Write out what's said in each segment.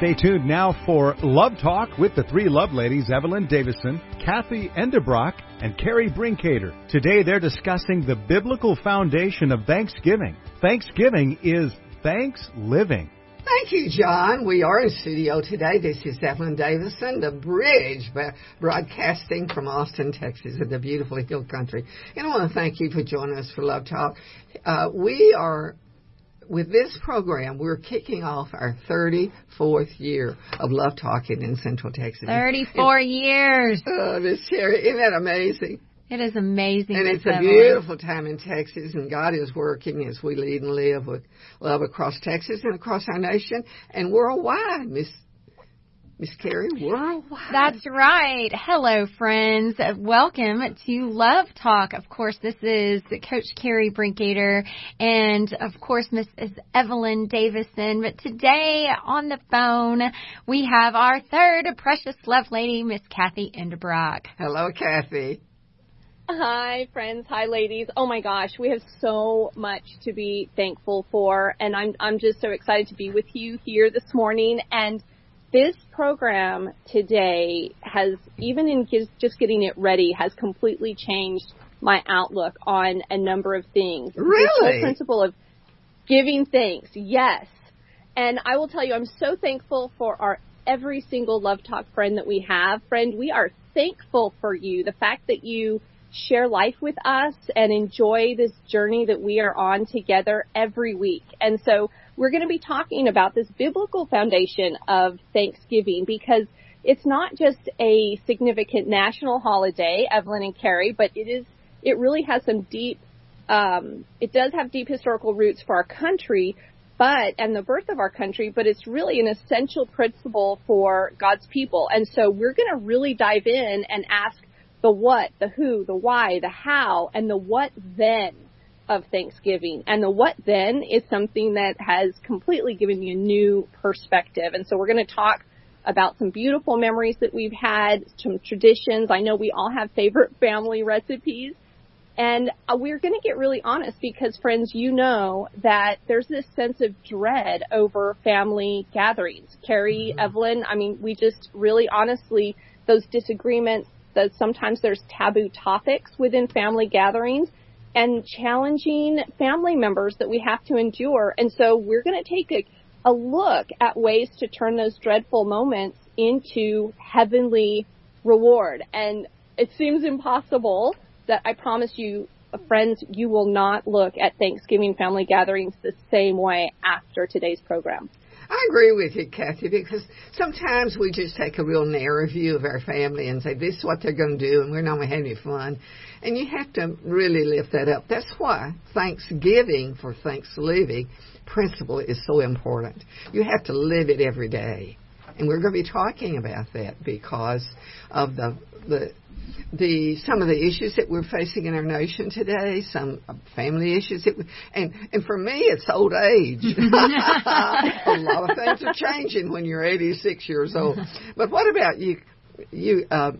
Stay tuned now for Love Talk with the three love ladies, Evelyn Davison, Cathy Endebrock, and Kerri Brinkater. Today they're discussing the biblical foundation of Thanksgiving. Thanksgiving is thanks living. Thank you, John. We are in studio today. This is Evelyn Davison, the bridge broadcasting from Austin, Texas, in the beautiful Hill Country. And I want to thank you for joining us for Love Talk. Uh, we are with this program, we're kicking off our 34th year of Love Talking in Central Texas. 34 and, years. Oh, Miss Sherry, isn't that amazing? It is amazing. And it's a beautiful time in Texas, and God is working as we lead and live with love across Texas and across our nation and worldwide, Miss Miss Kerri, worldwide. That's right. Hello, friends. Welcome to Love Talk. Of course, this is Coach Kerri Brinkater and, of course, Mrs. Evelyn Davison. But today on the phone, we have our third precious love lady, Miss Cathy Endebrock. Hello, Cathy. Hi, friends. Hi, ladies. Oh my gosh, we have so much to be thankful for, and I'm I'm just so excited to be with you here this morning. And this program today has, even in just getting it ready, has completely changed my outlook on a number of things. Really? The principle of giving thanks, yes. And I will tell you, I'm so thankful for our every single Love Talk friend that we have. Friend, we are thankful for you. The fact that you share life with us and enjoy this journey that we are on together every week. And so we're going to be talking about this biblical foundation of Thanksgiving because it's not just a significant national holiday, Evelyn and Kerri, but it is, it really has some deep, um, it does have deep historical roots for our country, but, and the birth of our country, but it's really an essential principle for God's people. And so we're going to really dive in and ask the what, the who, the why, the how, and the what then of Thanksgiving. And the what then is something that has completely given me a new perspective. And so we're going to talk about some beautiful memories that we've had, some traditions. I know we all have favorite family recipes. And uh, we're going to get really honest because friends, you know that there's this sense of dread over family gatherings. Kerri, mm-hmm. Evelyn, I mean, we just really honestly, those disagreements, that sometimes there's taboo topics within family gatherings and challenging family members that we have to endure. And so we're going to take a, a look at ways to turn those dreadful moments into heavenly reward. And it seems impossible that I promise you, uh, friends, you will not look at Thanksgiving family gatherings the same way after today's program. I agree with you, Cathy, because sometimes we just take a real narrow view of our family and say, this is what they're going to do, and we're not going to have any fun. And you have to really lift that up. That's why Thanksgiving for Thanksgiving principle is so important. You have to live it every day. And we're going to be talking about that because of the, the the some of the issues that we're facing in our nation today, some family issues that, we, and and for me, it's old age. a lot of things are changing when you're 86 years old. But what about you, you, uh,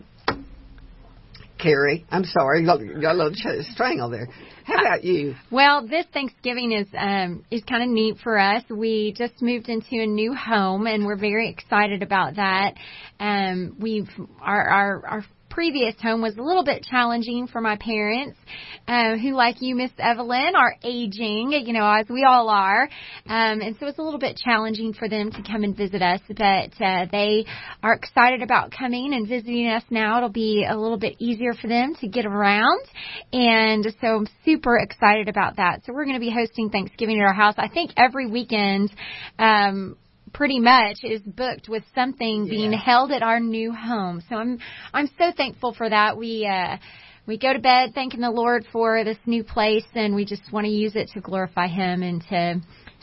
Kerri? I'm sorry, got, a little strangle there. How about you? Well, this Thanksgiving is um, is kind of neat for us. We just moved into a new home, and we're very excited about that. Um, we've our our our previous home was a little bit challenging for my parents, uh, who, like you, Miss Evelyn, are aging, you know, as we all are. Um, and so it's a little bit challenging for them to come and visit us, but uh, they are excited about coming and visiting us now. It'll be a little bit easier for them to get around. And so I'm super excited about that. So we're going to be hosting Thanksgiving at our house. I think every weekend, um, pretty much is booked with something yeah. being held at our new home. So I'm I'm so thankful for that. We uh we go to bed thanking the Lord for this new place and we just want to use it to glorify him and to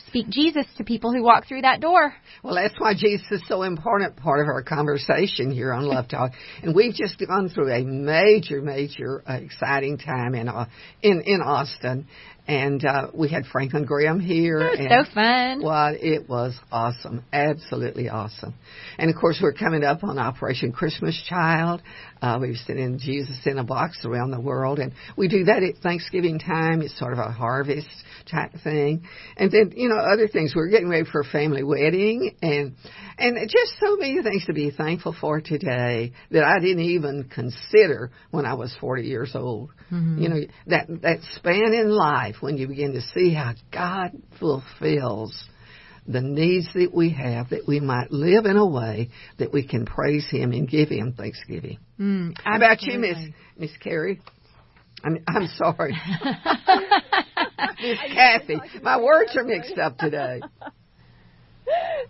speak Jesus to people who walk through that door. Well, that's why Jesus is so important part of our conversation here on Love Talk. And we've just gone through a major, major uh, exciting time in uh, in in Austin, and uh, we had Franklin Graham here. It was and, so fun. Well, it was awesome, absolutely awesome. And of course, we're coming up on Operation Christmas Child. Uh, we're sending Jesus in a box around the world, and we do that at Thanksgiving time. It's sort of a harvest type thing, and then you know other things. We're getting ready for a family wedding, and and just so many things to be thankful for today that I didn't even consider when I was 40 years old. Mm-hmm. You know that that span in life when you begin to see how God fulfills the needs that we have, that we might live in a way that we can praise Him and give Him thanksgiving. Mm, how about you, Miss Miss Kerri? I'm I'm sorry, Miss Cathy. My words are mixed up today.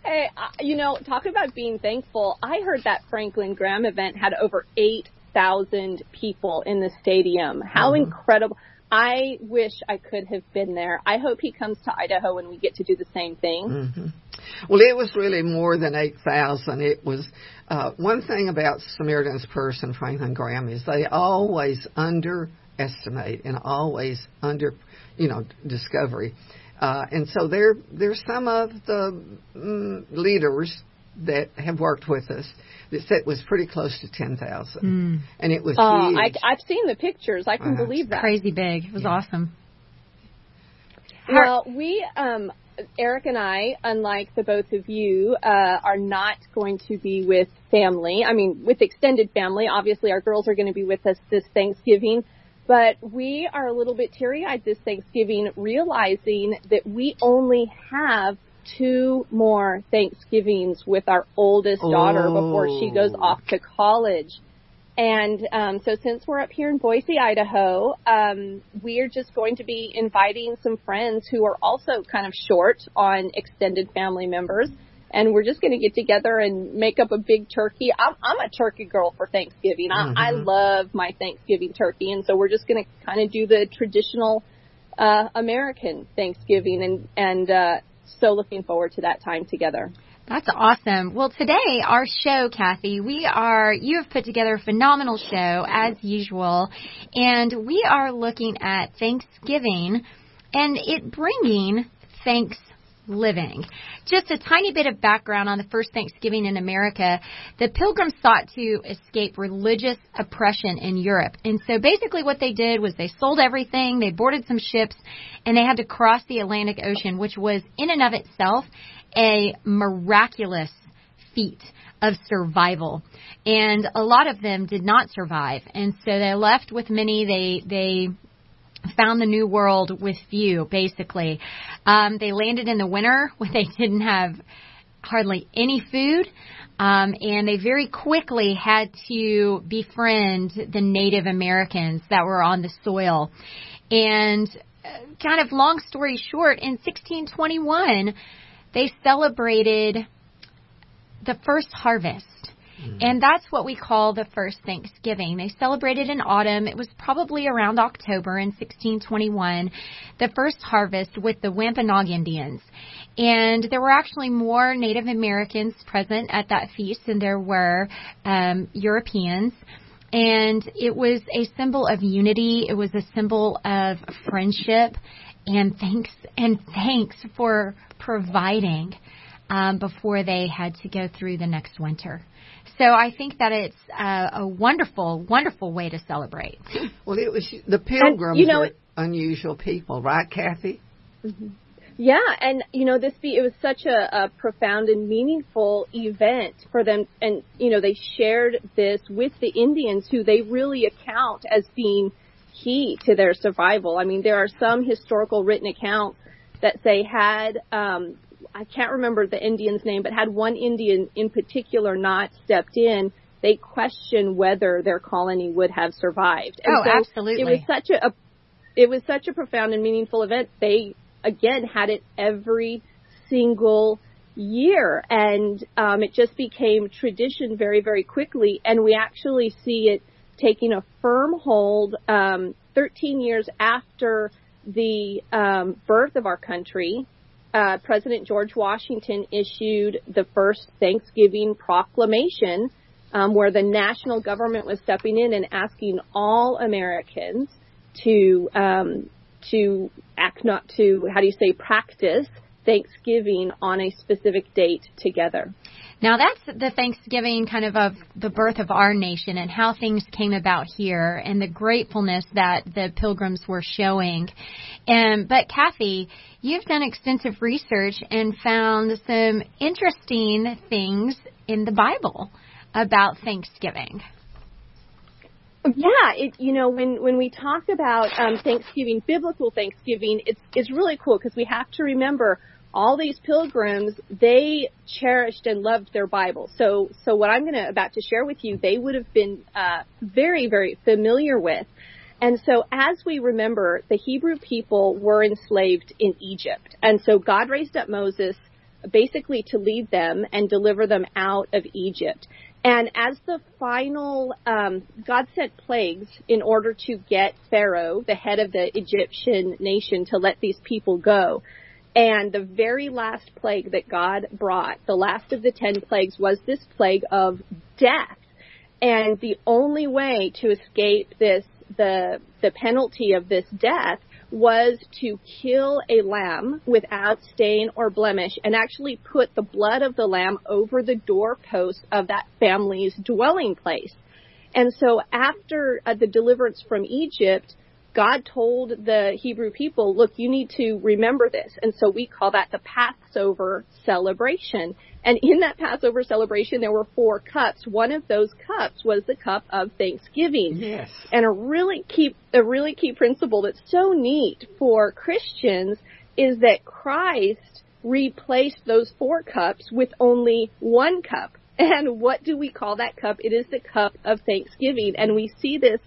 Hey, you know, talk about being thankful. I heard that Franklin Graham event had over eight thousand people in the stadium. How mm-hmm. incredible! I wish I could have been there. I hope he comes to Idaho and we get to do the same thing. Mm-hmm. Well, it was really more than 8,000. It was, uh, one thing about Samaritan's Purse and Franklin Graham is they always underestimate and always under, you know, discovery. Uh, and so there, there's some of the mm, leaders that have worked with us that said was pretty close to 10,000. Mm. And it was uh, huge. I, have seen the pictures. I can uh, believe that. Crazy big. It was yeah. awesome. Well, we, um, Eric and I, unlike the both of you, uh, are not going to be with family. I mean, with extended family. Obviously, our girls are going to be with us this Thanksgiving. But we are a little bit teary eyed this Thanksgiving, realizing that we only have two more Thanksgivings with our oldest daughter oh. before she goes off to college. And um, so, since we're up here in Boise, Idaho, um, we are just going to be inviting some friends who are also kind of short on extended family members. And we're just going to get together and make up a big turkey. I'm, I'm a turkey girl for Thanksgiving. I, mm-hmm. I love my Thanksgiving turkey. And so, we're just going to kind of do the traditional uh, American Thanksgiving and, and uh, so looking forward to that time together. That's awesome. Well, today, our show, Cathy, we are, you have put together a phenomenal show, as usual, and we are looking at Thanksgiving and it bringing thanks living. Just a tiny bit of background on the first Thanksgiving in America. The pilgrims sought to escape religious oppression in Europe. And so basically what they did was they sold everything, they boarded some ships, and they had to cross the Atlantic Ocean, which was in and of itself a miraculous feat of survival. And a lot of them did not survive. And so they left with many. They, they found the new world with few, basically. Um, they landed in the winter when they didn't have hardly any food. Um, and they very quickly had to befriend the Native Americans that were on the soil. And uh, kind of long story short, in 1621, they celebrated the first harvest. Mm. And that's what we call the first Thanksgiving. They celebrated in autumn. It was probably around October in 1621, the first harvest with the Wampanoag Indians. And there were actually more Native Americans present at that feast than there were um, Europeans. And it was a symbol of unity. It was a symbol of friendship and thanks and thanks for providing um, before they had to go through the next winter. So I think that it's a, a wonderful, wonderful way to celebrate. Well, it was the pilgrims and, you know, were unusual people, right, Cathy? Mm-hmm. Yeah, and you know this be it was such a, a profound and meaningful event for them, and you know they shared this with the Indians, who they really account as being key to their survival. I mean, there are some historical written accounts that say had um, I can't remember the Indian's name, but had one Indian in particular not stepped in, they question whether their colony would have survived. And oh, so absolutely. It was such a, a it was such a profound and meaningful event. They again had it every single year, and um, it just became tradition very, very quickly. And we actually see it taking a firm hold um, 13 years after the um, birth of our country uh, President George Washington issued the first Thanksgiving proclamation, um, where the national government was stepping in and asking all Americans to um, to act not to, how do you say, practice Thanksgiving on a specific date together. Now that's the Thanksgiving kind of of the birth of our nation and how things came about here and the gratefulness that the pilgrims were showing. And but Cathy, you've done extensive research and found some interesting things in the Bible about Thanksgiving. Yeah, it, you know, when, when we talk about um, Thanksgiving, biblical Thanksgiving, it's, it's really cool because we have to remember all these pilgrims, they cherished and loved their Bible. So, so what I'm gonna, about to share with you, they would have been, uh, very, very familiar with. And so as we remember, the Hebrew people were enslaved in Egypt. And so God raised up Moses basically to lead them and deliver them out of Egypt. And as the final, um, God sent plagues in order to get Pharaoh, the head of the Egyptian nation, to let these people go. And the very last plague that God brought, the last of the ten plagues, was this plague of death. And the only way to escape this, the, the penalty of this death was to kill a lamb without stain or blemish and actually put the blood of the lamb over the doorpost of that family's dwelling place. And so after uh, the deliverance from Egypt, God told the Hebrew people, look, you need to remember this. And so we call that the Passover celebration. And in that Passover celebration, there were four cups. One of those cups was the cup of Thanksgiving. Yes. And a really key, a really key principle that's so neat for Christians is that Christ replaced those four cups with only one cup. And what do we call that cup? It is the cup of Thanksgiving. And we see this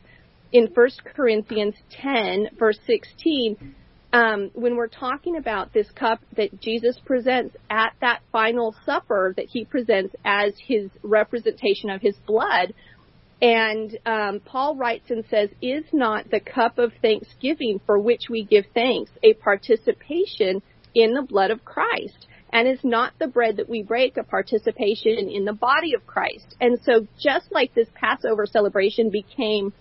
in 1 Corinthians 10, verse 16, um, when we're talking about this cup that Jesus presents at that final supper that he presents as his representation of his blood, and um, Paul writes and says, Is not the cup of thanksgiving for which we give thanks a participation in the blood of Christ? And is not the bread that we break a participation in the body of Christ? And so just like this Passover celebration became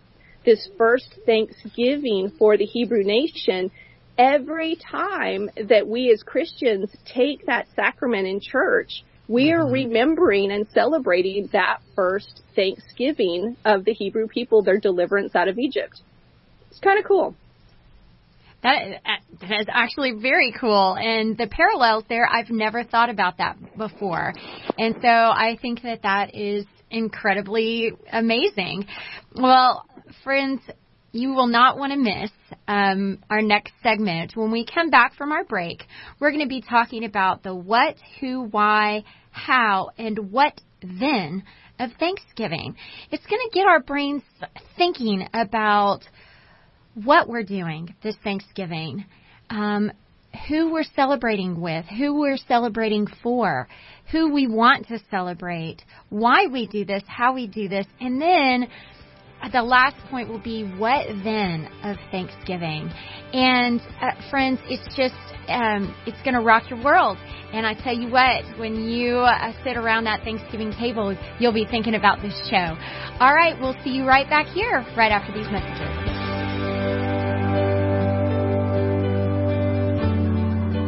this first Thanksgiving for the Hebrew nation, every time that we as Christians take that sacrament in church, we are mm-hmm. remembering and celebrating that first Thanksgiving of the Hebrew people, their deliverance out of Egypt. It's kind of cool. That, That is actually very cool. And the parallels there, I've never thought about that before. And so I think that that is incredibly amazing. Well, friends, you will not want to miss um, our next segment. When we come back from our break, we're going to be talking about the what, who, why, how, and what then of Thanksgiving. It's going to get our brains thinking about what we're doing this Thanksgiving, um, who we're celebrating with, who we're celebrating for, who we want to celebrate, why we do this, how we do this, and then the last point will be what then of Thanksgiving. And uh, friends, it's just um, it's going to rock your world. And I tell you what, when you uh, sit around that Thanksgiving table, you'll be thinking about this show. All right, we'll see you right back here right after these messages.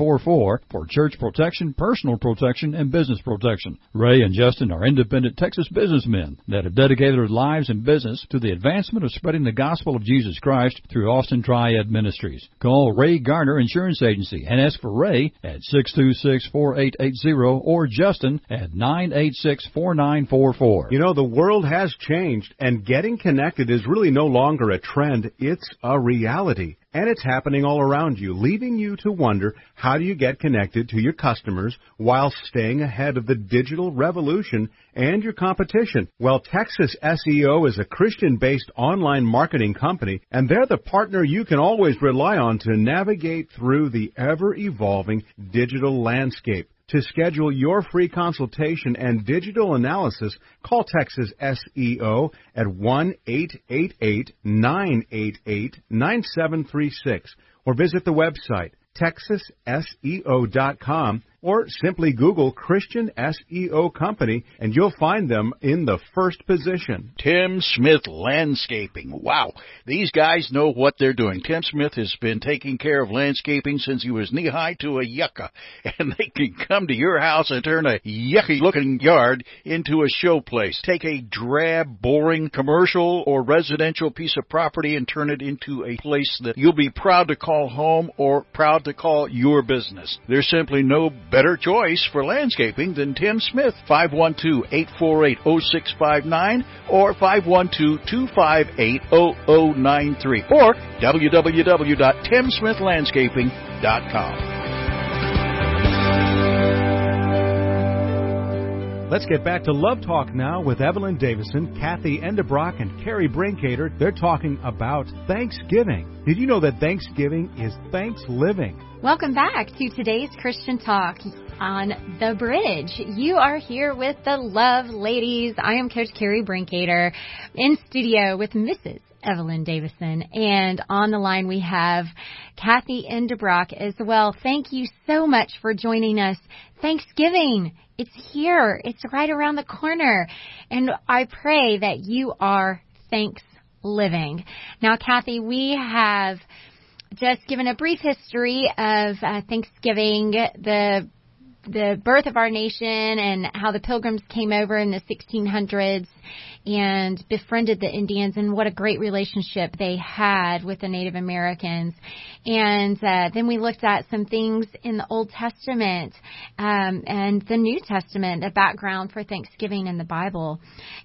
986-4944 for church protection, personal protection, and business protection. Ray and Justin are independent Texas businessmen that have dedicated their lives and business to the advancement of spreading the gospel of Jesus Christ through Austin Triad Ministries. Call Ray Garner Insurance Agency and ask for Ray at 626-4880 or Justin at 986-4944. You know, the world has changed and getting connected is really no longer a trend, it's a reality. And it's happening all around you, leaving you to wonder how do you get connected to your customers while staying ahead of the digital revolution and your competition. Well, Texas SEO is a Christian-based online marketing company, and they're the partner you can always rely on to navigate through the ever-evolving digital landscape. To schedule your free consultation and digital analysis, call Texas SEO at 1-888-988-9736 or visit the website texasseo.com or simply Google Christian SEO Company and you'll find them in the first position. Tim Smith Landscaping. Wow. These guys know what they're doing. Tim Smith has been taking care of landscaping since he was knee high to a yucca. And they can come to your house and turn a yucky looking yard into a show place. Take a drab, boring commercial or residential piece of property and turn it into a place that you'll be proud to call home or proud to call your business. There's simply no better choice for landscaping than Tim Smith, 512-848-0659 or 512-258-0093 or www.timsmithlandscaping.com. Let's get back to Love Talk now with Evelyn Davison, Cathy Endebrock, and Kerri Brinkater. They're talking about Thanksgiving. Did you know that Thanksgiving is thanks living? Welcome back to today's Christian Talk on The Bridge. You are here with the Love Ladies. I am Coach Kerri Brinkater in studio with Mrs. Evelyn Davison. And on the line we have Cathy Endebrock as well. Thank you so much for joining us. Thanksgiving, it's here. It's right around the corner. And I pray that you are thanks living. Now, Cathy, we have just given a brief history of uh, Thanksgiving, the the birth of our nation and how the pilgrims came over in the 1600s and befriended the Indians and what a great relationship they had with the Native Americans. And uh, then we looked at some things in the Old Testament um, and the New Testament, the background for Thanksgiving in the Bible.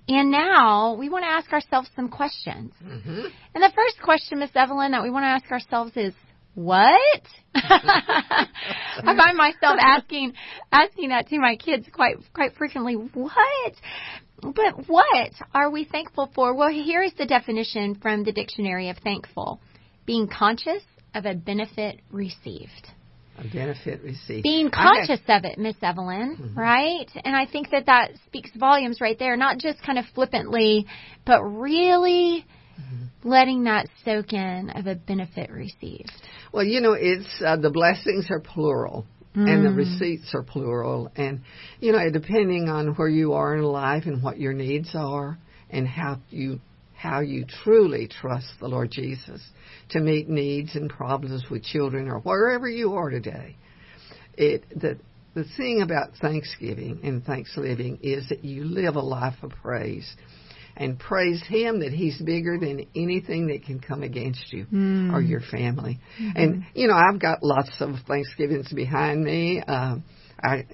And now we want to ask ourselves some questions. Mm-hmm. And the first question, Miss Evelyn, that we want to ask ourselves is, what? I find myself asking asking that to my kids quite quite frequently. What? But what are we thankful for? Well, here is the definition from the dictionary of thankful: being conscious of a benefit received. A benefit received. Being conscious have... of it, Miss Evelyn, mm-hmm. right? And I think that that speaks volumes right there. Not just kind of flippantly, but really mm-hmm. letting that soak in of a benefit received. Well, you know, it's uh, the blessings are plural. Mm. And the mm. receipts are plural. And, you know, depending on where you are in life and what your needs are and how you how you truly trust the Lord Jesus to meet needs and problems with children or wherever you are today. It the the thing about Thanksgiving and Thanksgiving is that you live a life of praise and praise Him that He's bigger than anything that can come against you mm. or your family. Mm-hmm. And you know, I've got lots of Thanksgivings behind me. Uh, I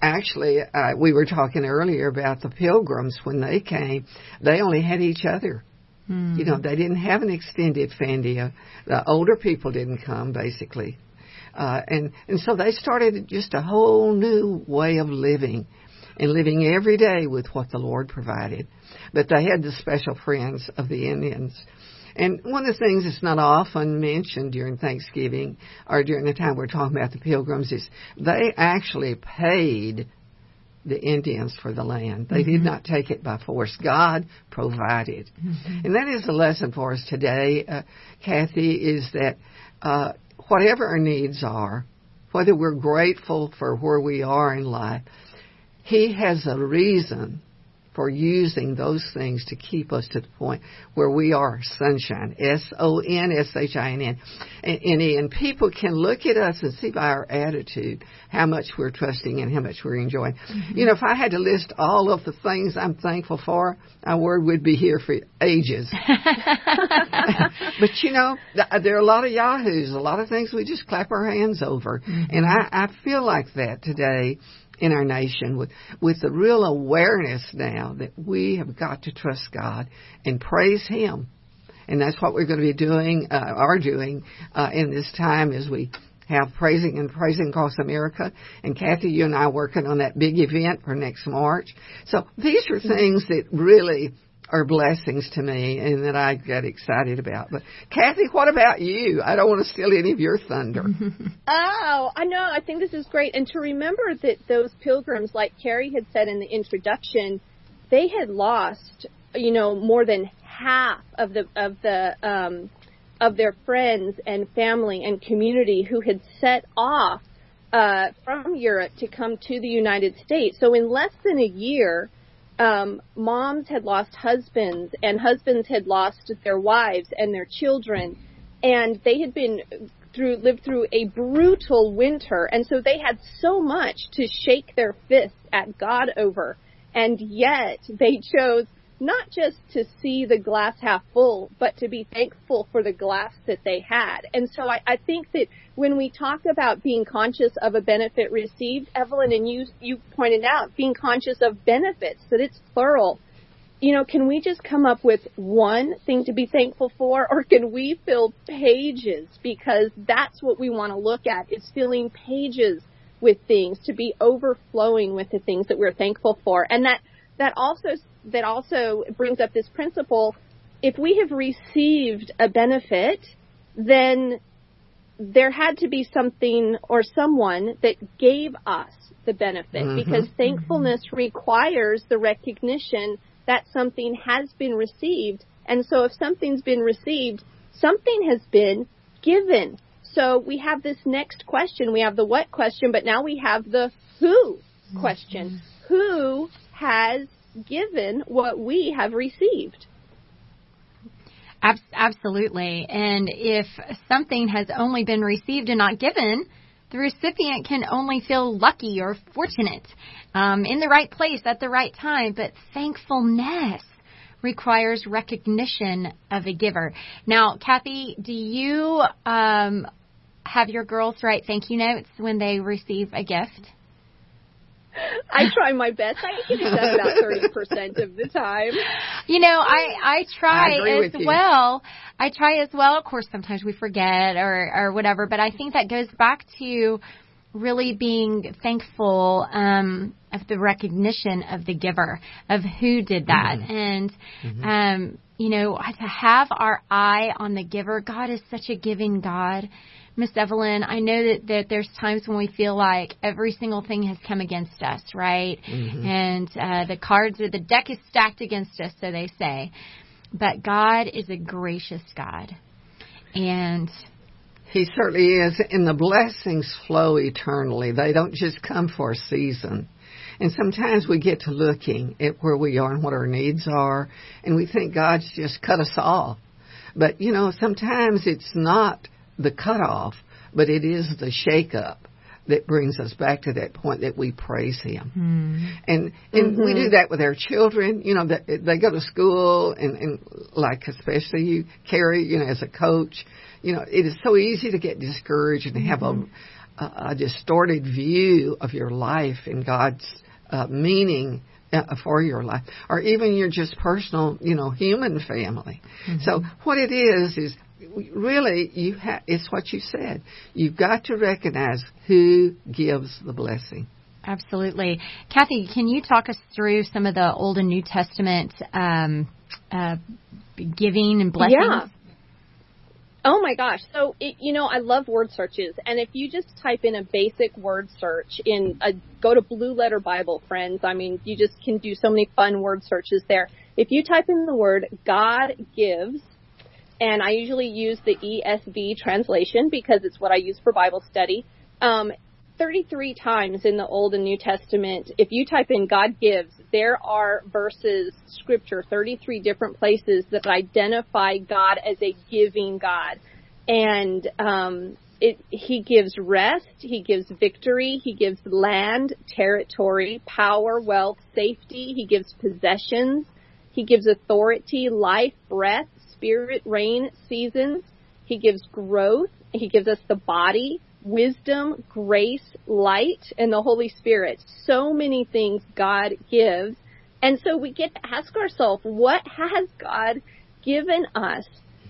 actually uh, we were talking earlier about the pilgrims when they came. They only had each other. Mm. You know, they didn't have an extended family. The older people didn't come, basically. Uh, and and so they started just a whole new way of living, and living every day with what the Lord provided. But they had the special friends of the Indians. And one of the things that's not often mentioned during Thanksgiving or during the time we're talking about the pilgrims is they actually paid the Indians for the land. They mm-hmm. did not take it by force. God provided. Mm-hmm. And that is the lesson for us today, uh, Cathy, is that uh, whatever our needs are, whether we're grateful for where we are in life, He has a reason for using those things to keep us to the point where we are sunshine. S-O-N-S-H-I-N-N. And people can look at us and see by our attitude how much we're trusting and how much we're enjoying. Mm-hmm. You know, if I had to list all of the things I'm thankful for, our word would be here for ages. but you know, there are a lot of yahoos, a lot of things we just clap our hands over. Mm-hmm. And I, I feel like that today in our nation with, with the real awareness now that we have got to trust God and praise Him And that's what we're going to be doing, uh, are doing, uh, in this time as we have praising and praising across America. And Cathy, you and I are working on that big event for next March. So these are things that really are blessings to me and that I get excited about. But Cathy, what about you? I don't want to steal any of your thunder. oh, I know. I think this is great. And to remember that those pilgrims, like Kerri had said in the introduction, they had lost, you know, more than half of the of the um, of their friends and family and community who had set off uh, from Europe to come to the United States. So in less than a year, um, moms had lost husbands and husbands had lost their wives and their children and they had been through lived through a brutal winter and so they had so much to shake their fists at God over and yet they chose not just to see the glass half full, but to be thankful for the glass that they had. And so I, I think that when we talk about being conscious of a benefit received, Evelyn and you, you pointed out being conscious of benefits, that it's plural. You know, can we just come up with one thing to be thankful for or can we fill pages because that's what we want to look at is filling pages with things to be overflowing with the things that we're thankful for. And that that also that also brings up this principle. If we have received a benefit, then there had to be something or someone that gave us the benefit mm-hmm. because thankfulness requires the recognition that something has been received. And so if something's been received, something has been given. So we have this next question. We have the what question, but now we have the who question. Mm-hmm. Who has given what we have received. Absolutely. And if something has only been received and not given, the recipient can only feel lucky or fortunate um, in the right place at the right time. But thankfulness requires recognition of a giver. Now, Cathy, do you um, have your girls write thank you notes when they receive a gift? I try my best. I can it done about thirty percent of the time. You know, I I try I as well. I try as well. Of course, sometimes we forget or or whatever, but I think that goes back to really being thankful um, of the recognition of the giver of who did that, mm-hmm. and mm-hmm. um, you know, to have our eye on the giver. God is such a giving God Miss Evelyn, I know that, that there's times when we feel like every single thing has come against us, right? Mm-hmm. And uh, the cards or the deck is stacked against us, so they say. But God is a gracious God. And He certainly is. And the blessings flow eternally. They don't just come for a season. And sometimes we get to looking at where we are and what our needs are, and we think God's just cut us off. But, you know, sometimes it's not the cutoff, but it is the shake-up that brings us back to that point that we praise Him. Mm. And and mm-hmm. we do that with our children. You know, that they go to school, and and like especially you, Kerri, you know, as a coach, you know, it is so easy to get discouraged and have mm-hmm. a, a distorted view of your life and God's uh, meaning uh, for your life, or even your just personal, you know, human family. Mm-hmm. So what it is is really you have it's what you said. You've got to recognize who gives the blessing. Absolutely, Cathy. Can you talk us through some of the Old and New Testament um, uh, giving and blessings? Yeah. Oh my gosh. So, it, you know, I love word searches. And if you just type in a basic word search in a, go to Blue Letter Bible, friends. I mean, you just can do so many fun word searches there. If you type in the word God gives, and I usually use the ESV translation because it's what I use for Bible study. Um, 33 times in the Old and New Testament, if you type in God gives, there are verses, scripture, 33 different places that identify God as a giving God. And, um, it, he gives rest, he gives victory, he gives land, territory, power, wealth, safety, he gives possessions, he gives authority, life, breath, spirit, rain, seasons. He gives growth. He gives us the body, wisdom, grace, light, and the Holy Spirit. So many things God gives. And so we get to ask ourselves, what has God given us?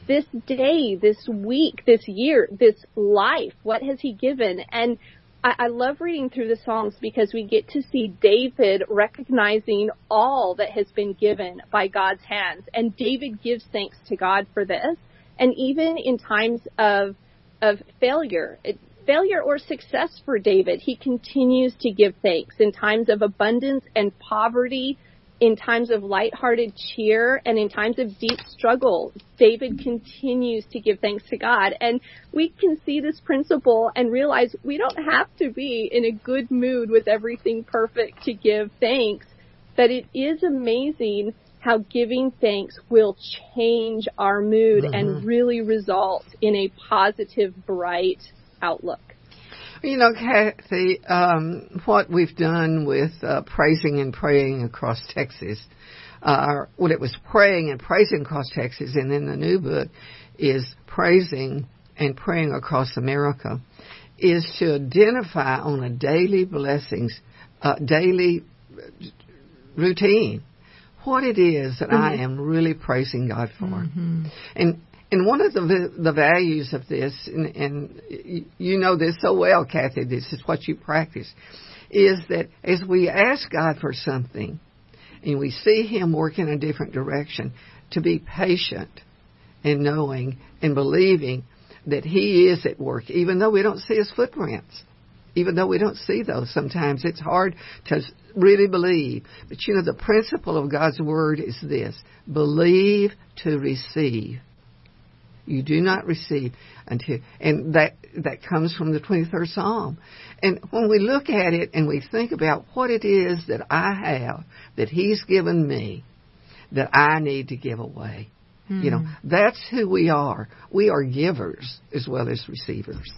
this day, this week, this year, this life. What has he given? And I, I love reading through the Psalms because we get to see David recognizing all that has been given by God's hands. And David gives thanks to God for this. And even in times of, of failure, it, failure or success for David, he continues to give thanks. In times of abundance and poverty, in times of lighthearted cheer and in times of deep struggle, David continues to give thanks to God. And we can see this principle and realize we don't have to be in a good mood with everything perfect to give thanks, but it is amazing how giving thanks will change our mood mm-hmm. and really result in a positive, bright outlook. You know, Cathy, um, what we've done with uh, praising and praying across Texas, uh, what it was praying and praising across Texas, and in the new book is praising and praying across America, is to identify on a daily blessings, uh, daily routine, what it is that mm-hmm. I am really praising God for. Mm-hmm. And and one of the the values of this, and, and you know this so well, Cathy, this is what you practice, is that as we ask God for something, and we see Him work in a different direction, to be patient and knowing and believing that He is at work, even though we don't see His footprints. Even though we don't see those, sometimes it's hard to really believe. But you know, the principle of God's Word is this believe to receive. You do not receive until, and that, that comes from the 23rd Psalm. And when we look at it and we think about what it is that I have, that He's given me, that I need to give away. Mm. You know, hmm. that's who we are. We are givers as well as receivers.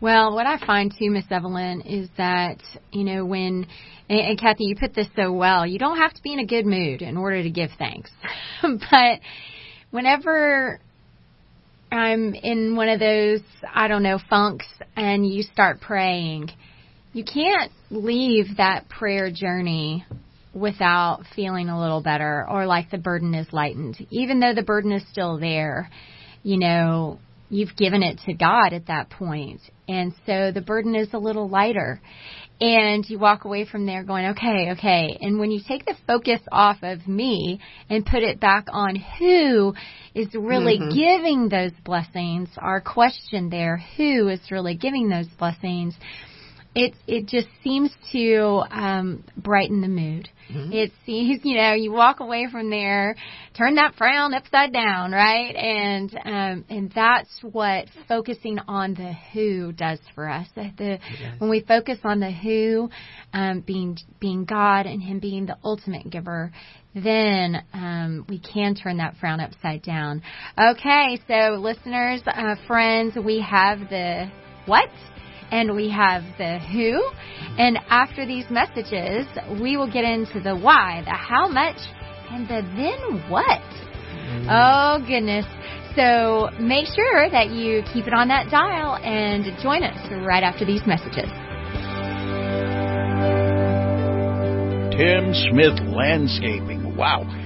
Well, what I find too, Miss Evelyn, is that, you know, when, and, and Cathy, you put this so well, you don't have to be in a good mood in order to give thanks. but whenever I'm in one of those, I don't know, funks and you start praying, you can't leave that prayer journey without feeling a little better or like the burden is lightened. Even though the burden is still there, you know, you've given it to God at that point. And so the burden is a little lighter and you walk away from there going, okay, okay. And when you take the focus off of me and put it back on who is really mm-hmm. giving those blessings, our question there, who is really giving those blessings, it it just seems to um, brighten the mood. Mm-hmm. It seems you know you walk away from there, turn that frown upside down, right? And um, and that's what focusing on the who does for us. The when we focus on the who, um, being being God and Him being the ultimate giver, then um, we can turn that frown upside down. Okay, so listeners, uh, friends, we have the what? And we have the who. And after these messages, we will get into the why, the how much, and the then what. Mm. Oh, goodness. So make sure that you keep it on that dial and join us right after these messages. Tim Smith Landscaping. Wow.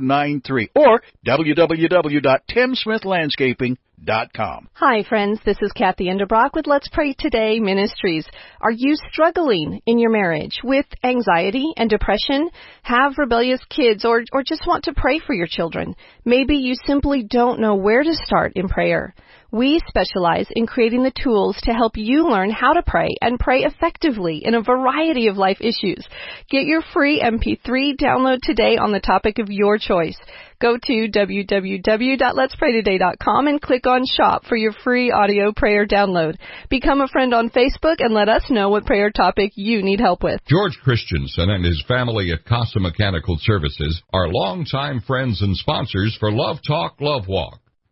093 or www.timsmithlandscaping.com. Hi friends, this is Cathy Endebrock with Let's Pray Today Ministries. Are you struggling in your marriage with anxiety and depression? Have rebellious kids or, or just want to pray for your children? Maybe you simply don't know where to start in prayer. We specialize in creating the tools to help you learn how to pray and pray effectively in a variety of life issues. Get your free MP3 download today on the topic of your choice. Go to www.letspraytoday.com and click on shop for your free audio prayer download. Become a friend on Facebook and let us know what prayer topic you need help with. George Christensen and his family at Casa Mechanical Services are longtime friends and sponsors for Love Talk, Love Walk.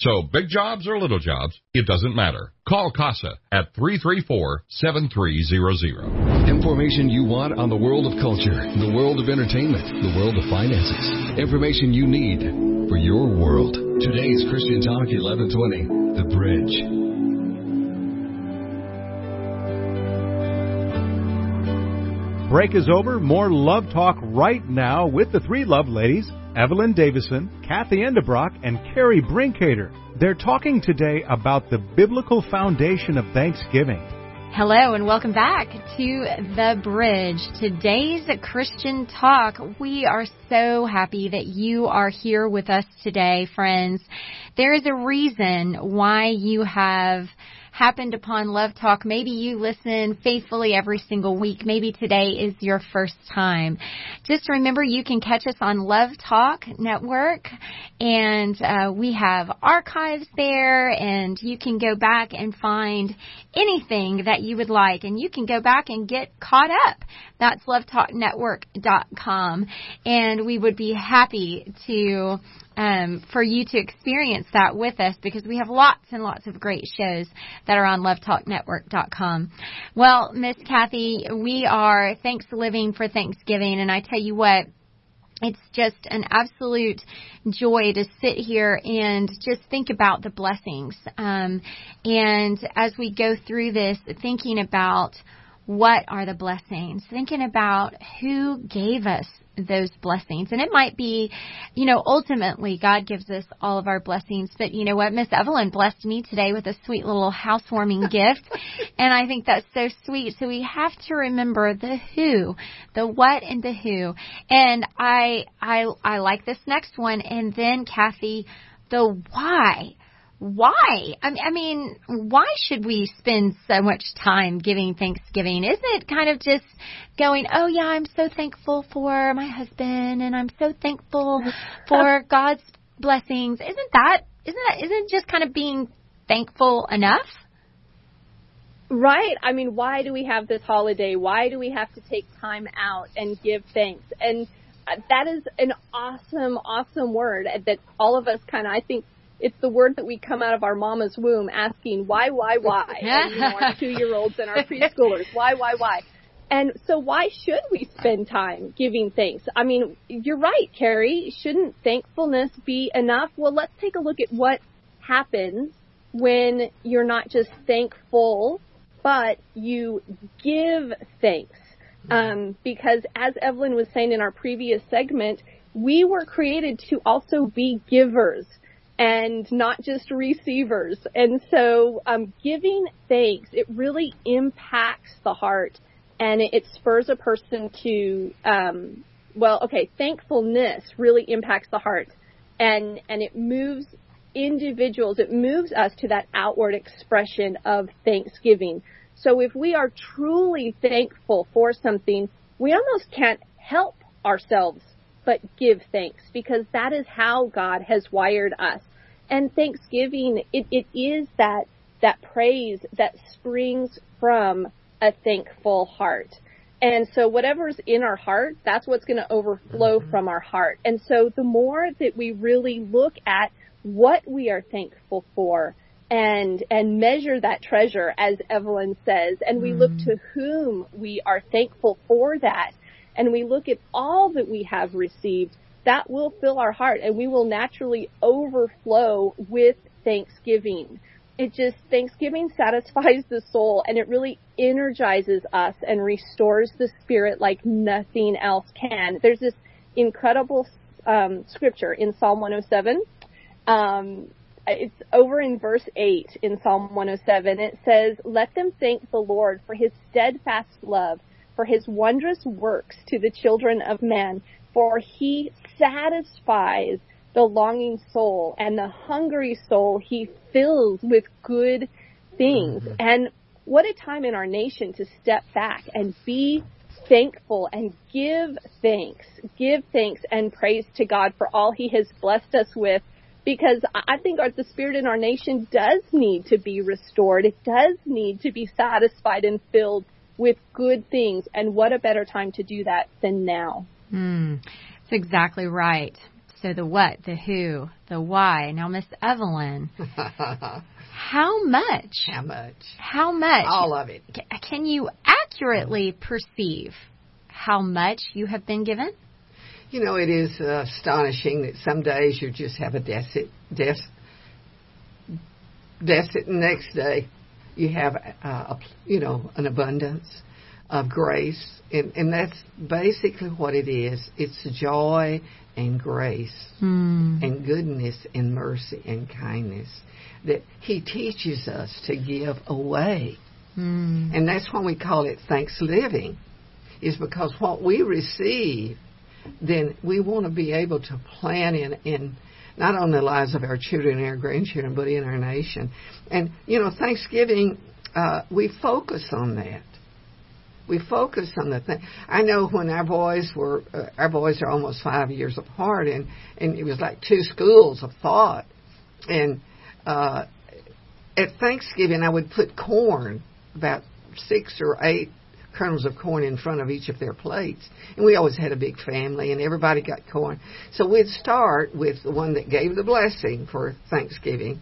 So big jobs or little jobs, it doesn't matter. Call CASA at 334-7300. Information you want on the world of culture, the world of entertainment, the world of finances. Information you need for your world. Today's Christian Talk 1120, The Bridge. Break is over. More Love Talk right now with the three love ladies, Evelyn Davison, Cathy Endebrock, and Kerri Brinkater. They're talking today about the biblical foundation of Thanksgiving. Hello and welcome back to The Bridge. Today's Christian Talk. We are so happy that you are here with us today, friends. There is a reason why you have happened upon Love Talk. Maybe you listen faithfully every single week. Maybe today is your first time. Just remember you can catch us on Love Talk Network and uh, we have archives there and you can go back and find anything that you would like and you can go back and get caught up. That's lovetalknetwork.com and we would be happy to um, for you to experience that with us because we have lots and lots of great shows that are on lovetalknetwork.com. Well, Miss Cathy, we are thanks living for Thanksgiving, and I tell you what, it's just an absolute joy to sit here and just think about the blessings. Um, and as we go through this, thinking about what are the blessings, thinking about who gave us those blessings. And it might be, you know, ultimately God gives us all of our blessings. But you know what? Miss Evelyn blessed me today with a sweet little housewarming gift. And I think that's so sweet. So we have to remember the who, the what and the who. And I, I, I like this next one. And then Cathy, the why why? I mean, why should we spend so much time giving Thanksgiving? Isn't it kind of just going, oh yeah, I'm so thankful for my husband and I'm so thankful for God's blessings. Isn't that, isn't that, isn't just kind of being thankful enough? Right. I mean, why do we have this holiday? Why do we have to take time out and give thanks? And uh, that is an awesome, awesome word that all of us kind of, I think, it's the word that we come out of our mama's womb asking why, why, why. and, you know, our two year olds and our preschoolers, why, why, why. And so why should we spend time giving thanks? I mean, you're right, Kerri. Shouldn't thankfulness be enough? Well, let's take a look at what happens when you're not just thankful, but you give thanks. Um, because as Evelyn was saying in our previous segment, we were created to also be givers and not just receivers. And so, um, giving thanks, it really impacts the heart and it, it spurs a person to, um, well, okay, thankfulness really impacts the heart and, and it moves individuals, it moves us to that outward expression of thanksgiving. So if we are truly thankful for something, we almost can't help ourselves but give thanks because that is how God has wired us. And Thanksgiving, it, it is that, that praise that springs from a thankful heart. And so whatever's in our heart, that's what's going to overflow mm-hmm. from our heart. And so the more that we really look at what we are thankful for and and measure that treasure as Evelyn says and we mm. look to whom we are thankful for that and we look at all that we have received that will fill our heart and we will naturally overflow with thanksgiving. It just, Thanksgiving satisfies the soul and it really energizes us and restores the spirit like nothing else can. There's this incredible um, scripture in Psalm 107. Um, it's over in verse 8 in Psalm 107. It says, Let them thank the Lord for his steadfast love, for his wondrous works to the children of man for he satisfies the longing soul and the hungry soul he fills with good things. Mm-hmm. And what a time in our nation to step back and be thankful and give thanks, give thanks and praise to God for all He has blessed us with. Because I think our, the spirit in our nation does need to be restored. It does need to be satisfied and filled with good things. And what a better time to do that than now? Mm, that's exactly right. So the what, the who, the why. Now, Miss Evelyn, how much? How much? How much? All of it. Can you accurately perceive how much you have been given? You know, it is uh, astonishing that some days you just have a deficit, deficit, deficit, and next day you have, uh, a, you know, an abundance of grace, and, and that's basically what it is. It's joy and grace mm. and goodness and mercy and kindness that He teaches us to give away. Mm. And that's why we call it thanksgiving, is because what we receive, then we want to be able to plan in, in not only the lives of our children and our grandchildren, but in our nation. And, you know, Thanksgiving, uh, we focus on that we focus on the thing. I know when our boys were, uh, our boys are almost five years apart, and and it was like two schools of thought. And uh, at Thanksgiving, I would put corn, about six or eight kernels of corn in front of each of their plates. And we always had a big family, and everybody got corn. So we'd start with the one that gave the blessing for Thanksgiving.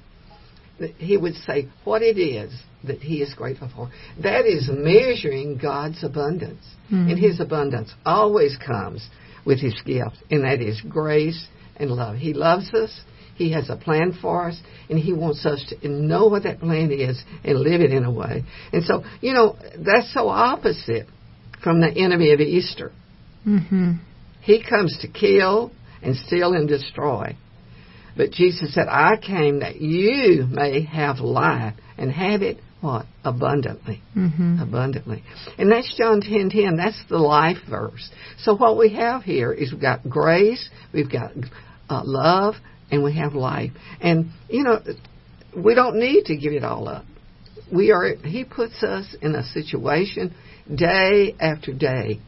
He would say what it is that he is grateful for. That is measuring God's abundance. Mm-hmm. And his abundance always comes with his gift, and that is grace and love. He loves us. He has a plan for us, and He wants us to know what that plan is and live it in a way. And so, you know, that's so opposite from the enemy of Easter. Mm-hmm. He comes to kill and steal and destroy. But Jesus said, I came that you may have life and have it what? Abundantly. Mm-hmm. Abundantly. And that's John 10 10. That's the life verse. So what we have here is we've got grace, we've got uh, love, and we have life. And, you know, we don't need to give it all up. We are, He puts us in a situation day after day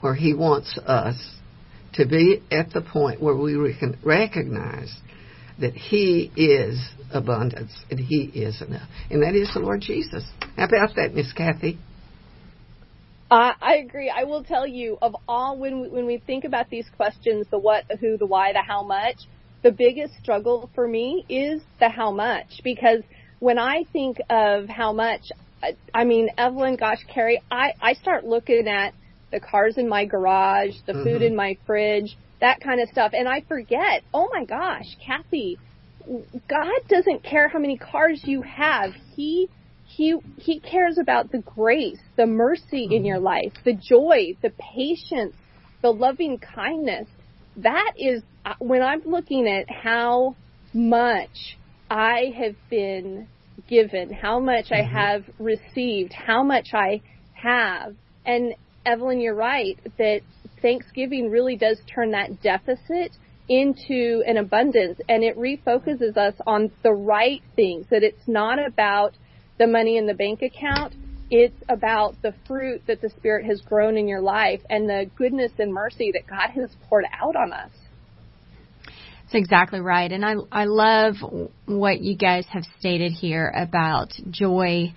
where He wants us to be at the point where we recognize that He is abundance and He is enough. And that is the Lord Jesus. How about that, Miss Cathy? Uh, I agree. I will tell you of all when we, when we think about these questions, the what, the who, the why, the how much, the biggest struggle for me is the how much because when I think of how much, I, I mean, Evelyn, gosh, Kerri, I, I start looking at the cars in my garage, the mm-hmm. food in my fridge, that kind of stuff, and I forget, oh my gosh, Cathy, God doesn't care how many cars you have. He he he cares about the grace, the mercy in your life, the joy, the patience, the loving kindness. That is uh, when I'm looking at how much I have been given, how much I Mm-hmm. have received, how much I have. And Evelyn, you're right that Thanksgiving really does turn that deficit into an abundance and it refocuses us on the right things, that it's not about the money in the bank account. It's about the fruit that the Spirit has grown in your life and the goodness and mercy that God has poured out on us. That's exactly right. And I, I love what you guys have stated here about joy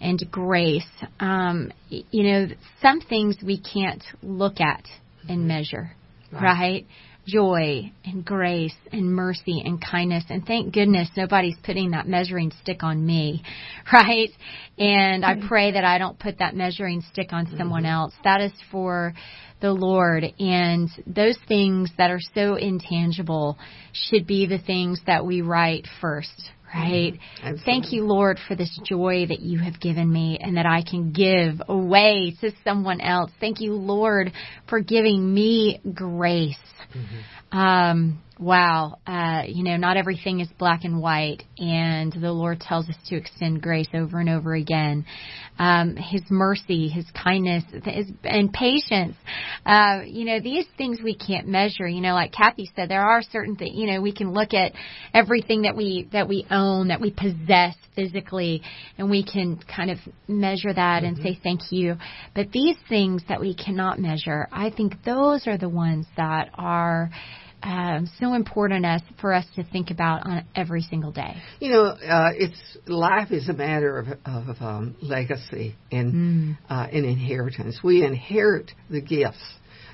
and grace. Um, you know, some things we can't look at and mm-hmm. measure, right? right? Joy and grace and mercy and kindness. And thank goodness nobody's putting that measuring stick on me, right? And I mm-hmm. pray that I don't put that measuring stick on someone mm-hmm. else. That is for the Lord. And those things that are so intangible should be the things that we write first, right? Mm-hmm. Thank you, Lord, for this joy that you have given me and that I can give away to someone else. Thank you, Lord, for giving me grace. Mm-hmm. Um, wow, uh, you know, not everything is black and white, and the Lord tells us to extend grace over and over again. Um, his mercy, His kindness, His, and patience. Uh, you know, these things we can't measure. You know, like Cathy said, there are certain things. You know, we can look at everything that we that we own, that we possess physically, and we can kind of measure that mm-hmm. and say thank you. But these things that we cannot measure, I think those are the ones that are um, so important as for us to think about on every single day. You know, uh, it's life is a matter of, of um, legacy and mm. uh, and inheritance. We inherit the gifts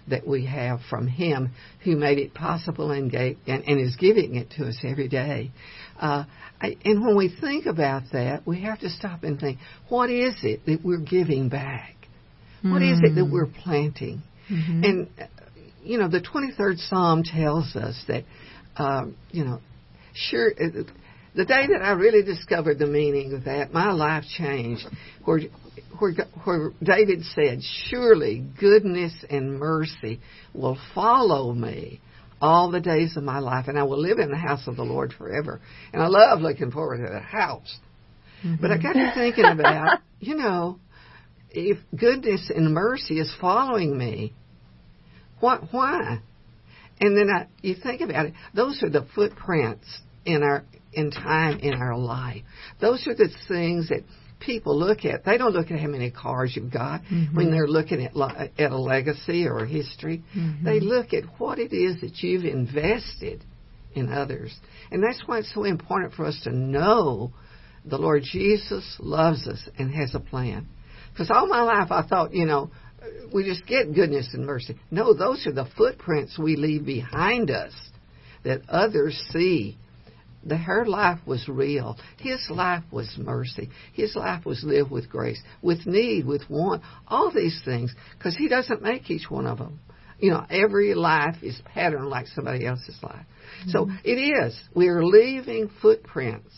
that we have from Him who made it possible and gave and, and is giving it to us every day. Uh, I, and when we think about that, we have to stop and think: What is it that we're giving back? Mm. What is it that mm. we're planting? Mm-hmm. And you know, the 23rd Psalm tells us that, um, you know, sure, uh, the day that I really discovered the meaning of that, my life changed. Where, where, where David said, Surely goodness and mercy will follow me all the days of my life, and I will live in the house of the Lord forever. And I love looking forward to the house. Mm-hmm. But I got to thinking about, you know, if goodness and mercy is following me, what? Why? And then I, you think about it; those are the footprints in our in time in our life. Those are the things that people look at. They don't look at how many cars you've got mm-hmm. when they're looking at at a legacy or a history. Mm-hmm. They look at what it is that you've invested in others, and that's why it's so important for us to know the Lord Jesus loves us and has a plan. Because all my life I thought, you know, we just get goodness and mercy. No, those are the footprints we leave behind us that others see. The, her life was real. His life was mercy. His life was lived with grace, with need, with want, all these things, because he doesn't make each one of them. You know, every life is patterned like somebody else's life. Mm-hmm. So it is. We are leaving footprints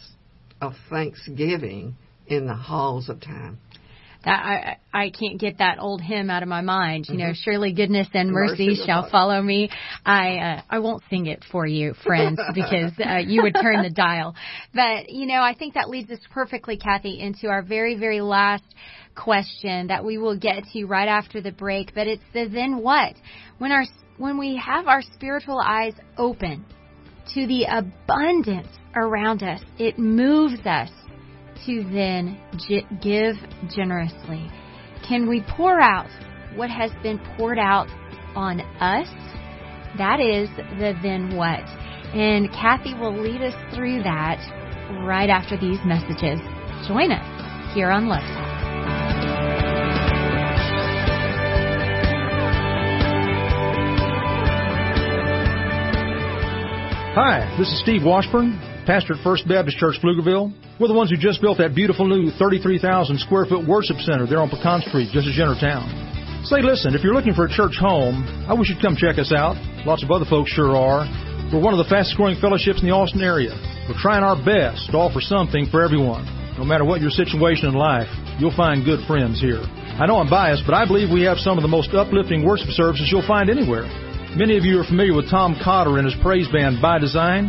of thanksgiving in the halls of time I I can't get that old hymn out of my mind. You mm-hmm. know, surely goodness and mercy, mercy shall follow me. I uh, I won't sing it for you, friends, because uh, you would turn the dial. But you know, I think that leads us perfectly, Cathy, into our very very last question that we will get to right after the break. But it's the then what when our when we have our spiritual eyes open to the abundance around us, it moves us to then give generously? Can we pour out what has been poured out on us? That is the then what. And Cathy will lead us through that right after these messages. Join us here on Love Talk. Hi, this is Steve Washburn pastor at First Baptist Church, Pflugerville. We're the ones who just built that beautiful new 33,000 square foot worship center there on Pecan Street, just as you town. Say, listen, if you're looking for a church home, I wish you'd come check us out. Lots of other folks sure are. We're one of the fastest growing fellowships in the Austin area. We're trying our best to offer something for everyone. No matter what your situation in life, you'll find good friends here. I know I'm biased, but I believe we have some of the most uplifting worship services you'll find anywhere. Many of you are familiar with Tom Cotter and his praise band By Design.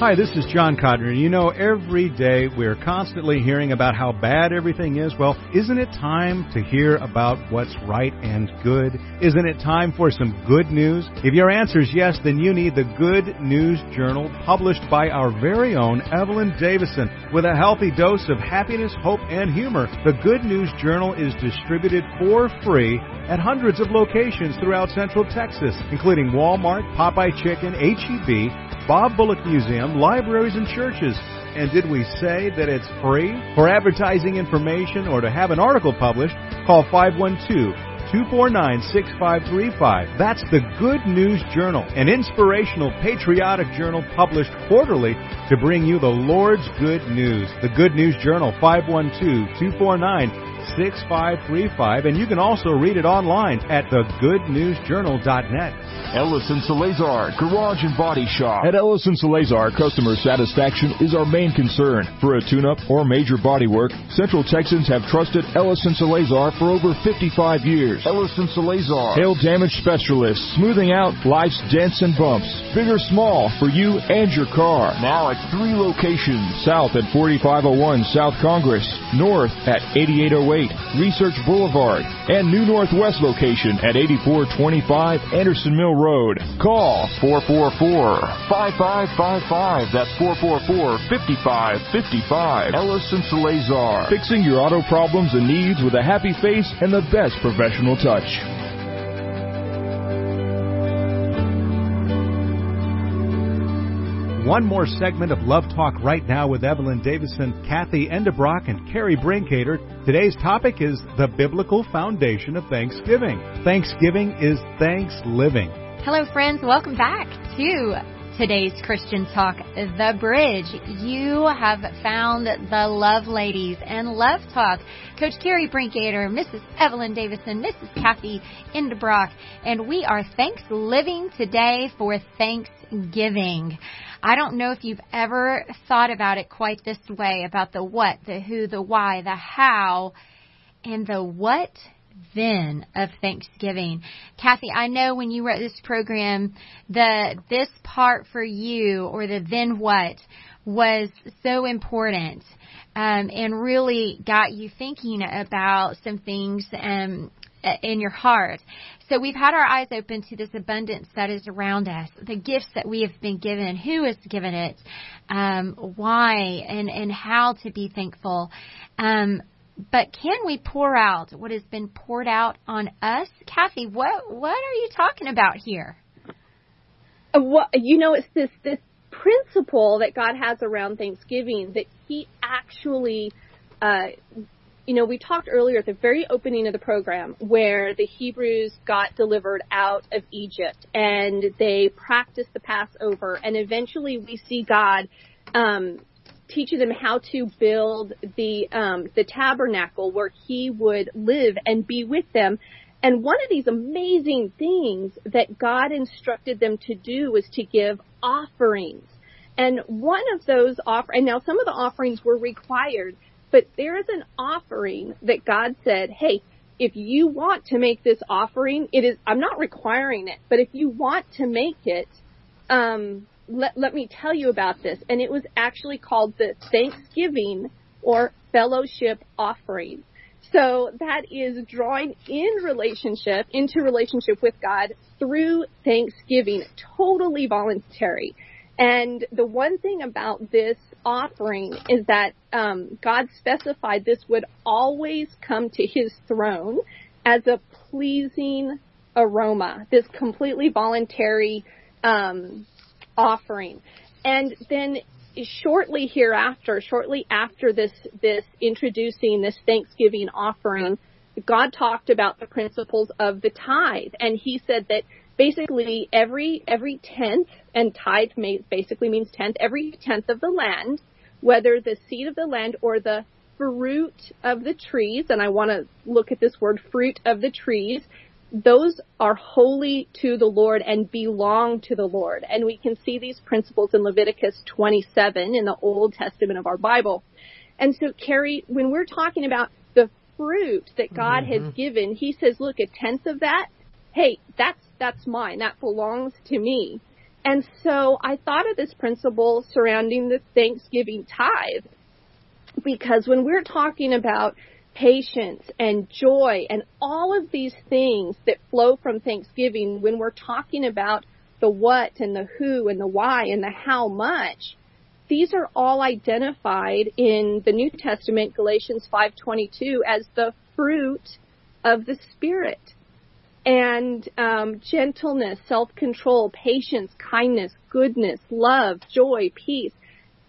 Hi, this is John Codner. You know, every day we're constantly hearing about how bad everything is. Well, isn't it time to hear about what's right and good? Isn't it time for some good news? If your answer is yes, then you need the Good News Journal published by our very own Evelyn Davison with a healthy dose of happiness, hope, and humor. The Good News Journal is distributed for free at hundreds of locations throughout Central Texas, including Walmart, Popeye Chicken, HEB, Bob Bullock Museum, libraries, and churches. And did we say that it's free? For advertising information or to have an article published, call 512 249 6535. That's the Good News Journal, an inspirational, patriotic journal published quarterly to bring you the Lord's good news. The Good News Journal, 512 249 6535, and you can also read it online at thegoodnewsjournal.net. Ellison Salazar, Garage and Body Shop. At Ellison Salazar, customer satisfaction is our main concern. For a tune-up or major body work, Central Texans have trusted Ellison Salazar for over 55 years. Ellison Salazar. Hail damage specialist, smoothing out life's dents and bumps. Big or small, for you and your car. Now at three locations. South at 4501 South Congress. North at 8808 Research Boulevard, and new Northwest location at 8425 Anderson Mill Road. Call 444-5555. That's 444-5555. Ellison Salazar. Fixing your auto problems and needs with a happy face and the best professional touch. One more segment of Love Talk right now with Evelyn Davison, Cathy Endebrock, and Kerri Brinkater. Today's topic is the biblical foundation of Thanksgiving. Thanksgiving is thanks living. Hello, friends. Welcome back to today's Christian Talk, The Bridge. You have found the Love Ladies and Love Talk. Coach Kerri Brinkater, Mrs. Evelyn Davison, Mrs. Cathy Endebrock, and we are thanks living today for Thanksgiving. I don't know if you've ever thought about it quite this way about the what, the who, the why, the how, and the what then of Thanksgiving. Cathy, I know when you wrote this program, the this part for you or the then what was so important. Um, and really got you thinking about some things um, in your heart. So we've had our eyes open to this abundance that is around us, the gifts that we have been given, who has given it, um, why, and, and how to be thankful. Um, but can we pour out what has been poured out on us? Cathy, what what are you talking about here? Uh, well, you know, it's this this principle that God has around Thanksgiving that He actually uh, you know, we talked earlier at the very opening of the program where the Hebrews got delivered out of Egypt and they practiced the Passover, and eventually we see God um, teaching them how to build the um, the tabernacle where He would live and be with them. And one of these amazing things that God instructed them to do was to give offerings. And one of those offer, and now some of the offerings were required but there is an offering that God said, hey, if you want to make this offering, it is, I'm not requiring it, but if you want to make it, um, let, let me tell you about this. And it was actually called the Thanksgiving or fellowship offering. So that is drawing in relationship, into relationship with God through Thanksgiving, totally voluntary. And the one thing about this offering is that um, God specified this would always come to His throne as a pleasing aroma. This completely voluntary um, offering, and then shortly hereafter, shortly after this this introducing this Thanksgiving offering, God talked about the principles of the tithe, and He said that basically every every tenth, and tithe may, basically means tenth, every tenth of the land, whether the seed of the land or the fruit of the trees, and I want to look at this word fruit of the trees, those are holy to the Lord and belong to the Lord. And we can see these principles in Leviticus 27 in the Old Testament of our Bible. And so, Kerri, when we're talking about fruit that God mm-hmm. has given, He says, look, a tenth of that, hey, that's that's mine. That belongs to me. And so I thought of this principle surrounding the Thanksgiving tithe because when we're talking about patience and joy and all of these things that flow from Thanksgiving, when we're talking about the what and the who and the why and the how much, these are all identified in the New Testament, Galatians 5:22, as the fruit of the Spirit and um, gentleness, self-control, patience, kindness, goodness, love, joy, peace.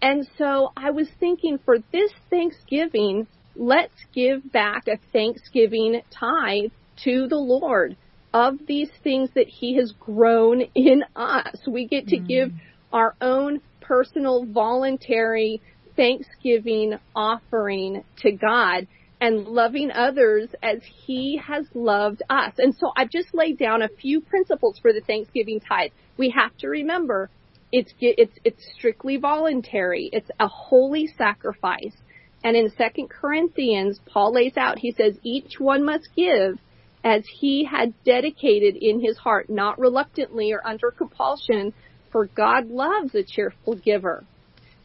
And so I was thinking for this Thanksgiving, let's give back a Thanksgiving tithe to the Lord of these things that He has grown in us. We get to mm. give our own personal, voluntary thanksgiving offering to God and loving others as He has loved us. And so I've just laid down a few principles for the Thanksgiving tithe. We have to remember it's it's it's strictly voluntary. It's a holy sacrifice. And in Second Corinthians, Paul lays out, he says, each one must give as he had dedicated in his heart, not reluctantly or under compulsion, for God loves a cheerful giver.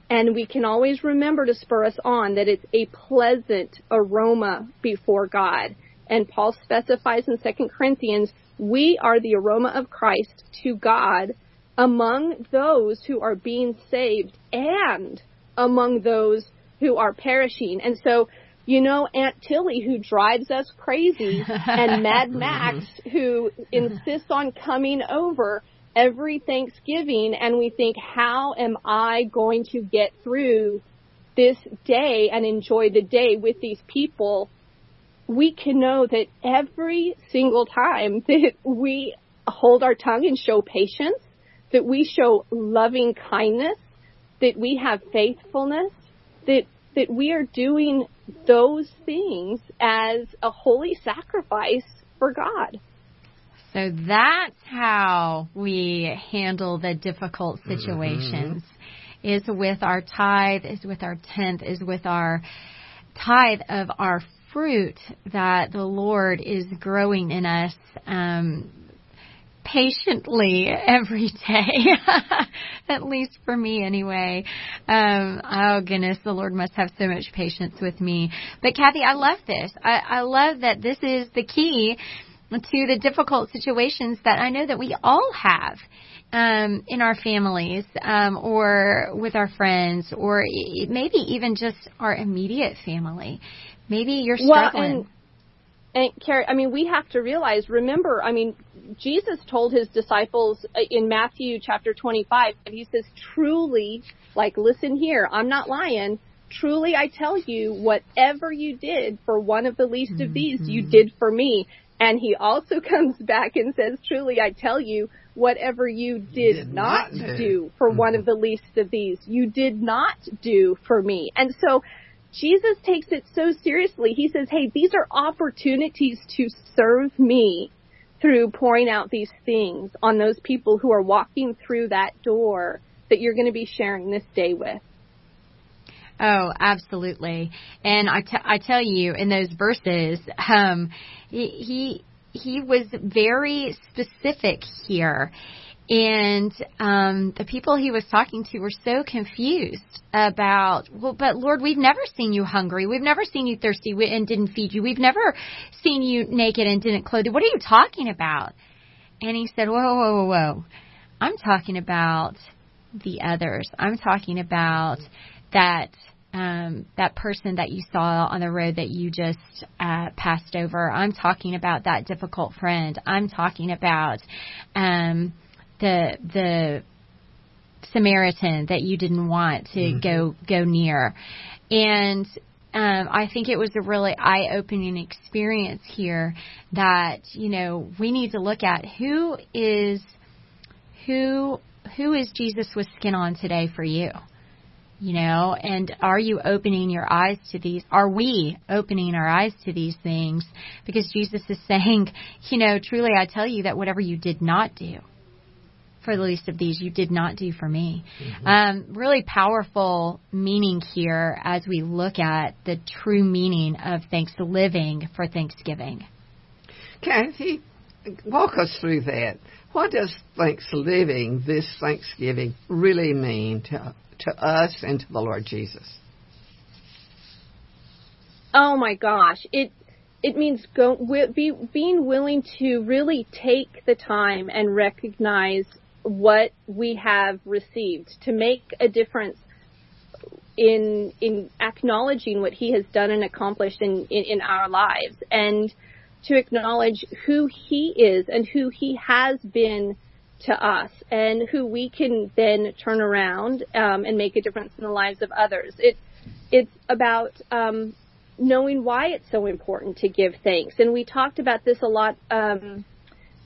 And we can always remember to spur us on that it's a pleasant aroma before God. And Paul specifies in 2 Corinthians, we are the aroma of Christ to God among those who are being saved and among those who are perishing. And so, you know, Aunt Tilly who drives us crazy and Mad Max who insists on coming over every Thanksgiving and we think, how am I going to get through this day and enjoy the day with these people? We can know that every single time that we hold our tongue and show patience, that we show loving kindness, that we have faithfulness, that that we are doing those things as a holy sacrifice for God. So that's how we handle the difficult mm-hmm. situations. Mm-hmm. Is with our tithe, is with our tenth, is with our tithe of our fruit that the Lord is growing in us um, patiently every day. At least for me, anyway. Um, oh goodness, the Lord must have so much patience with me. But Cathy, I love this. I, I love that this is the key to the difficult situations that I know that we all have um, in our families um, or with our friends or maybe even just our immediate family. Maybe you're struggling. Well, and, and Kerri, I mean, we have to realize. Remember, I mean, Jesus told his disciples uh, in Matthew chapter 25. He says, "Truly, like, listen here, I'm not lying." Truly I tell you, whatever you did for one of the least mm-hmm. of these, you mm-hmm. did for me. And he also comes back and says, truly I tell you, whatever you did, did not, not, do for one of mm-hmm. the least of these, you did not do for me. And so Jesus takes it so seriously. He says, hey, these are opportunities to serve me through pouring out these things on those people who are walking through that door that you're going to be sharing this day with. Oh, absolutely. And I, t- I tell you, in those verses, um, he, he was very specific here. And um, the people he was talking to were so confused about, well, but Lord, we've never seen you hungry. We've never seen you thirsty and didn't feed you. We've never seen you naked and didn't clothe you. What are you talking about? And he said, whoa, whoa, whoa, whoa. I'm talking about the others. I'm talking about that um, that person that you saw on the road that you just uh, passed over. I'm talking about that difficult friend. I'm talking about um, the the Samaritan that you didn't want to mm-hmm. go go near, and um, I think it was a really eye opening experience here that you know we need to look at who is who who is Jesus with skin on today for you you know and are you opening your eyes to these are we opening our eyes to these things? Because jesus is saying you know truly i tell you that whatever you did not do for the least of these you did not do for me. Mm-hmm. um, really powerful meaning here as we look at the true meaning of thanks living for thanksgiving. Cathy walk us through that. What does thanksgiving this thanksgiving really mean to to us and to the Lord Jesus? Oh my gosh, it it means go be, being willing to really take the time and recognize what we have received to make a difference in in acknowledging what he has done and accomplished in, in, in our lives. And to acknowledge who he is and who he has been to us and who we can then turn around um, and make a difference in the lives of others. It, it's about um, knowing why it's so important to give thanks. And we talked about this a lot um,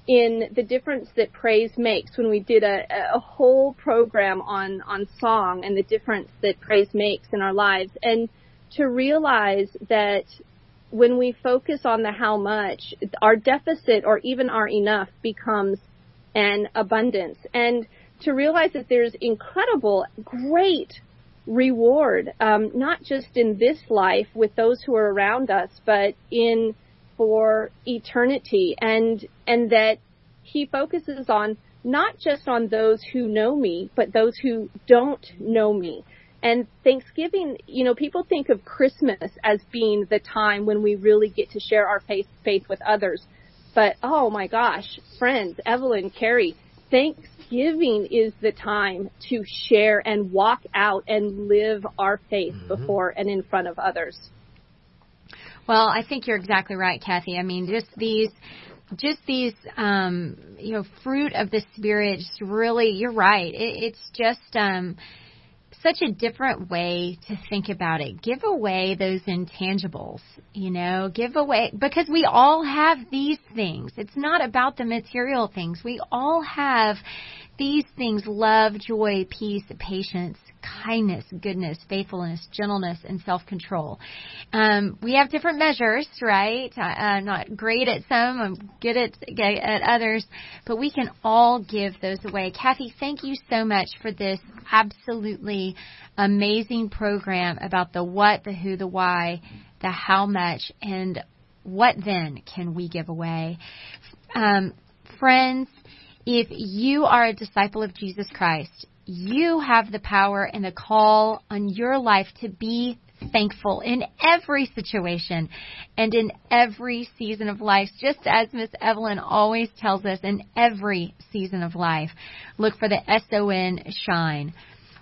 in the difference that praise makes when we did a, a whole program on on song and the difference that praise makes in our lives. And to realize that when we focus on the how much, our deficit or even our enough becomes an abundance. And to realize that there's incredible, great reward, um, not just in this life with those who are around us, but in for eternity, and and that He focuses on not just on those who know me, but those who don't know me. And Thanksgiving, you know, people think of Christmas as being the time when we really get to share our faith, faith with others. But oh my gosh, friends, Evelyn, Kerri, Thanksgiving is the time to share and walk out and live our faith mm-hmm. before and in front of others. Well, I think you're exactly right, Cathy. I mean, just these just these um you know fruit of the spirit just really you're right it, it's just um such a different way to think about it. Give away those intangibles, you know, give away, because we all have these things. It's not about the material things. We all have these things love, joy, peace, patience, kindness, goodness, faithfulness, gentleness, and self control. Um, we have different measures, right? I, am not great at some, I'm good at, at others, but we can all give those away. Cathy, thank you so much for this absolutely amazing program about the what, the who, the why, the how much, and what then can we give away. Um, friends, if you are a disciple of Jesus Christ, you have the power and the call on your life to be thankful in every situation and in every season of life, just as Miss Evelyn always tells us in every season of life. Look for the S-O-N shine.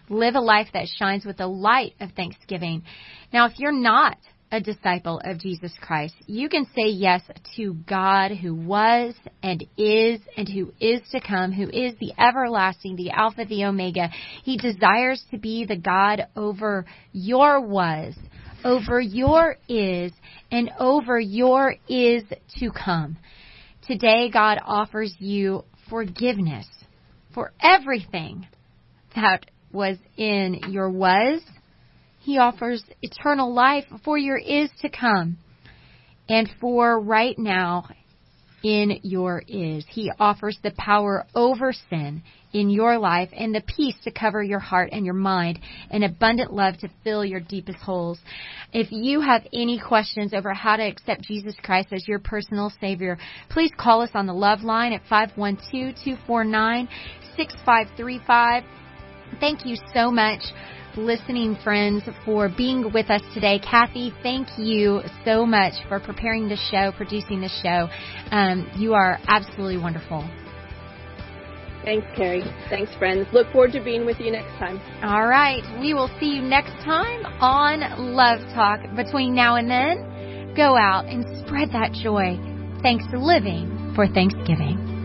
Live a life that shines with the light of thanksgiving. Now, if you're not a disciple of Jesus Christ, you can say yes to God who was and is and who is to come, who is the everlasting, the Alpha, the Omega. He desires to be the God over your was, over your is, and over your is to come. Today, God offers you forgiveness for everything that was in your was he offers eternal life for your is to come and for right now in your is. He offers the power over sin in your life and the peace to cover your heart and your mind and abundant love to fill your deepest holes. If you have any questions over how to accept Jesus Christ as your personal Savior, please call us on the Love Line at 512-249-6535. Thank you so much listening friends for being with us today. Cathy, thank you so much for preparing the show, producing the show. Um, you are absolutely wonderful. Thanks, Kerri. Thanks, friends. Look forward to being with you next time. All right. We will see you next time on Love Talk. Between now and then, go out and spread that joy. Thanks for living for Thanksgiving.